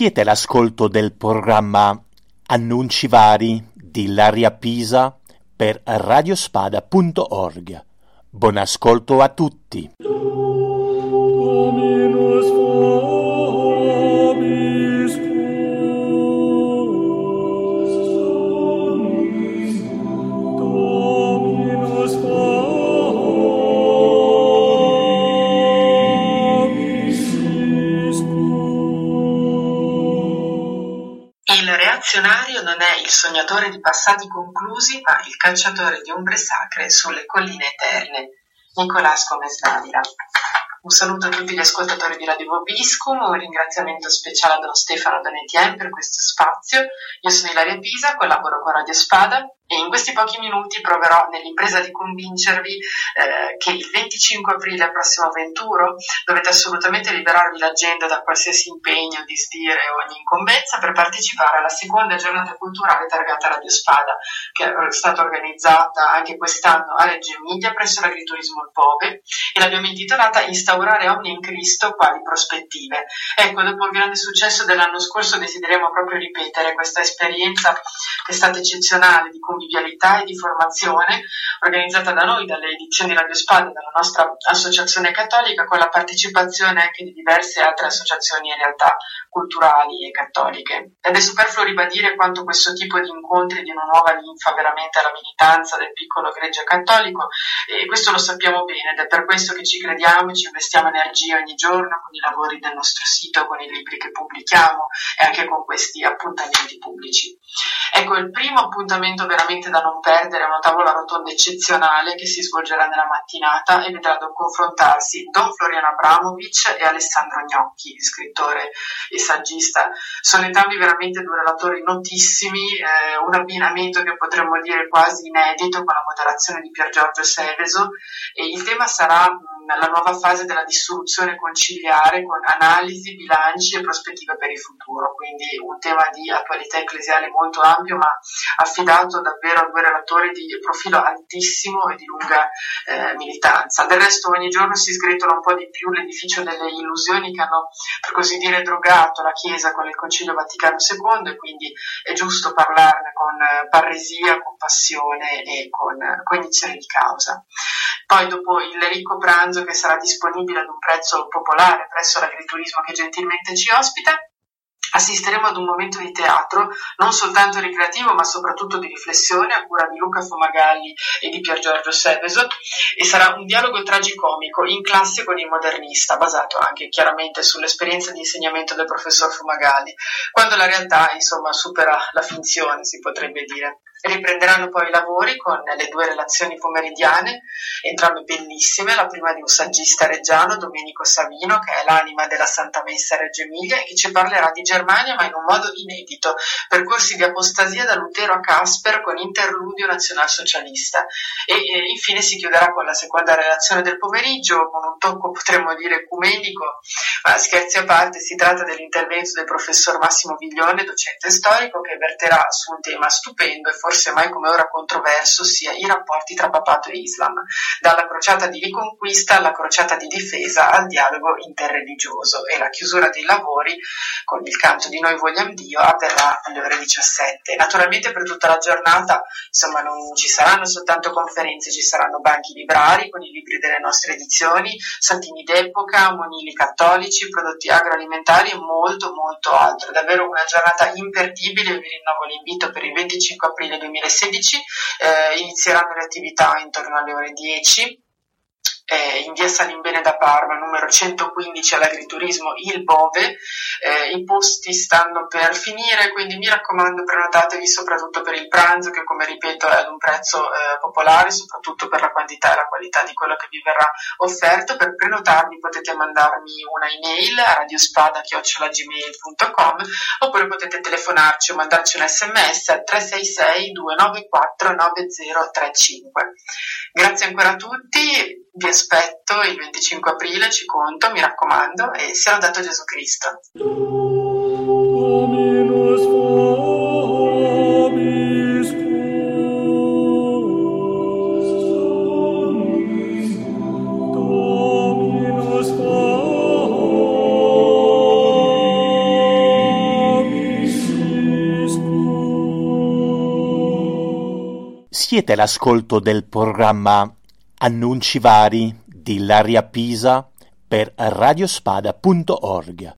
Siete all'ascolto del programma Annunci vari di Laria Pisa per radiospada.org. Buon ascolto a tutti. Il reazionario non è il sognatore di passati conclusi, ma il cacciatore di ombre sacre sulle colline eterne. Nicolás Gomez Davila. Un saluto a tutti gli ascoltatori di Radio Vobiscum, un ringraziamento speciale a Don Stefano Donetien per questo spazio. Io sono Ilaria Pisa, collaboro con Radio Spada e in questi pochi minuti proverò nell'impresa di convincervi eh, che il 25 aprile prossimo venturo dovete assolutamente liberarvi l'agenda da qualsiasi impegno, disdire o ogni incombenza per partecipare alla seconda giornata culturale targata Radio Spada, che è stata organizzata anche quest'anno a Reggio Emilia presso l'agriturismo Il Pove e l'abbiamo intitolata Instaurare Omni in Cristo quali prospettive. Ecco, dopo il grande successo dell'anno scorso desideriamo proprio ripetere questa esperienza che è stata eccezionale di convivialità e di formazione organizzata da noi, dalle edizioni Radio Spada, dalla nostra associazione cattolica, con la partecipazione anche di diverse altre associazioni e realtà culturali e cattoliche. Ed è superfluo ribadire quanto questo tipo di incontri di una nuova linfa veramente alla militanza del piccolo gregge cattolico e questo lo sappiamo bene ed è per questo che ci crediamo e ci investiamo energie ogni giorno con i lavori del nostro sito, con i libri che pubblichiamo e anche con questi appuntamenti pubblici. Ecco, il primo appuntamento veramente da non perdere una tavola rotonda eccezionale che si svolgerà nella mattinata e vedrà confrontarsi Don Floriano Abramovic e Alessandro Gnocchi, scrittore e saggista. Sono entrambi veramente due relatori notissimi, eh, un abbinamento che potremmo dire quasi inedito con la moderazione di Pier Giorgio Seveso e il tema sarà la nuova fase della dissoluzione conciliare con analisi, bilanci e prospettive per il futuro, quindi un tema di attualità ecclesiale molto ampio ma affidato davvero a due relatori di profilo altissimo e di lunga eh, militanza. Del resto ogni giorno si sgretola un po' di più l'edificio delle illusioni che hanno per così dire drogato la Chiesa con il Concilio Vaticano II e quindi è giusto parlarne con eh, parresia, con passione e con cognizione di causa. Poi dopo il ricco pranzo che sarà disponibile ad un prezzo popolare presso l'agriturismo che gentilmente ci ospita, assisteremo ad un momento di teatro non soltanto ricreativo ma soprattutto di riflessione a cura di Luca Fumagalli e di Pier Giorgio Seveso e sarà un dialogo tragicomico in classe con il modernista basato anche chiaramente sull'esperienza di insegnamento del professor Fumagalli quando la realtà insomma supera la finzione si potrebbe dire Riprenderanno poi i lavori con le due relazioni pomeridiane, entrambe bellissime, la prima di un saggista reggiano, Domenico Savino, che è l'anima della Santa Messa Reggio Emilia e che ci parlerà di Germania ma in un modo inedito, percorsi di apostasia da Lutero a Casper con interludio nazionalsocialista. E, e infine si chiuderà con la seconda relazione del pomeriggio, con un tocco potremmo dire ecumenico, ma scherzi a parte, si tratta dell'intervento del professor Massimo Viglione, docente storico, che verterà su un tema stupendo e forse mai come ora controverso, sia i rapporti tra papato e Islam, dalla crociata di riconquista alla crociata di difesa al dialogo interreligioso e la chiusura dei lavori con il canto di Noi vogliamo Dio avverrà alle ore 17. Naturalmente per tutta la giornata insomma non ci saranno soltanto conferenze, ci saranno banchi librari con i libri delle nostre edizioni, santini d'epoca, monili cattolici, prodotti agroalimentari e molto molto altro. Davvero una giornata imperdibile, vi rinnovo l'invito per il 25 aprile 2016, eh, inizieranno le attività intorno alle ore 10 eh, in via Salimbene da Parma, numero 115 all'agriturismo Il Bove. Eh, I posti stanno per finire, quindi mi raccomando prenotatevi soprattutto per il pranzo che come ripeto è ad un prezzo eh, popolare, soprattutto per la quantità e la qualità di quello che vi verrà offerto. Per prenotarvi potete mandarmi una email a radiospada.gmail.com oppure potete telefonarci o mandarci un sms al 366 294 9035. Grazie ancora a tutti, vi aspetto il 25 aprile, ci conto, mi raccomando, e sia lodato Gesù Cristo. Siete all'ascolto del programma Annunci vari di Laria Pisa per radiospada.org.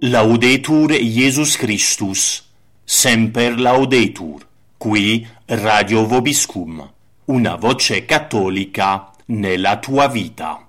Laudetur Jesus Christus, semper laudetur, qui Radio Vobiscum, una voce cattolica nella tua vita.